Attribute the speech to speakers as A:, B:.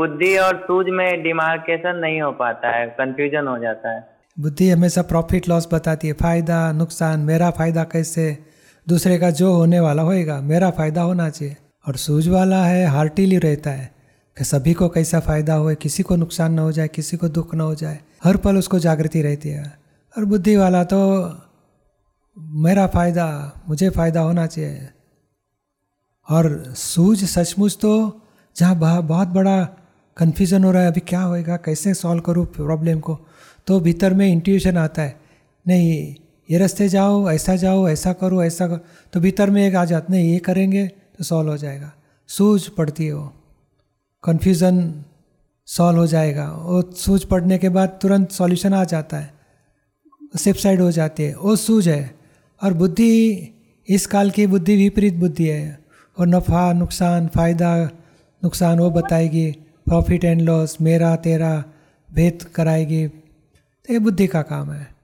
A: बुद्धि और सूझ में डिमार्केशन नहीं हो पाता है कंफ्यूजन हो जाता है।
B: बुद्धि हमेशा प्रॉफिट लॉस बताती है, फ़ायदा, नुकसान, मेरा फ़ायदा कैसे? दूसरे का जो होने वाला होएगा, मेरा फ़ायदा होना चाहिए। और सूझ वाला है हार्टिली रहता है कि सभी को कैसा फ़ायदा हो, किसी को नुकसान ना हो जाए, किसी को दुख ना हो जाए, हर पल उसको जागृति रहती है। और बुद्धि वाला तो मेरा फ़ायदा, मुझे फ़ायदा होना चाहिए। और सूझ, सचमुच तो जहाँ बहुत बड़ा कन्फ्यूज़न हो रहा है, अभी क्या होएगा, कैसे सॉल्व करूँ प्रॉब्लम को? तो भीतर में इंट्यूशन आता है, नहीं, ये रास्ते जाओ, ऐसा जाओ, ऐसा करो ऐसा करो। तो भीतर में एक आ जाता नहीं, ये करेंगे तो सॉल्व हो जाएगा। सूझ पड़ती है वो। कन्फ्यूज़न सॉल्व हो जाएगा। वो सूझ पड़ने के बाद तुरंत सॉल्यूशन आ जाता है। सेफ़ साइड हो जाती है। वो सूझ है। और बुद्धि, इस काल की बुद्धि विपरीत बुद्धि है। और नफ़ा, नुकसान, फ़ायदा, नुकसान वो बताएगी। प्रॉफिट एंड लॉस मेरा तेरा भेद कराएगी। तो ये बुद्धि का काम है।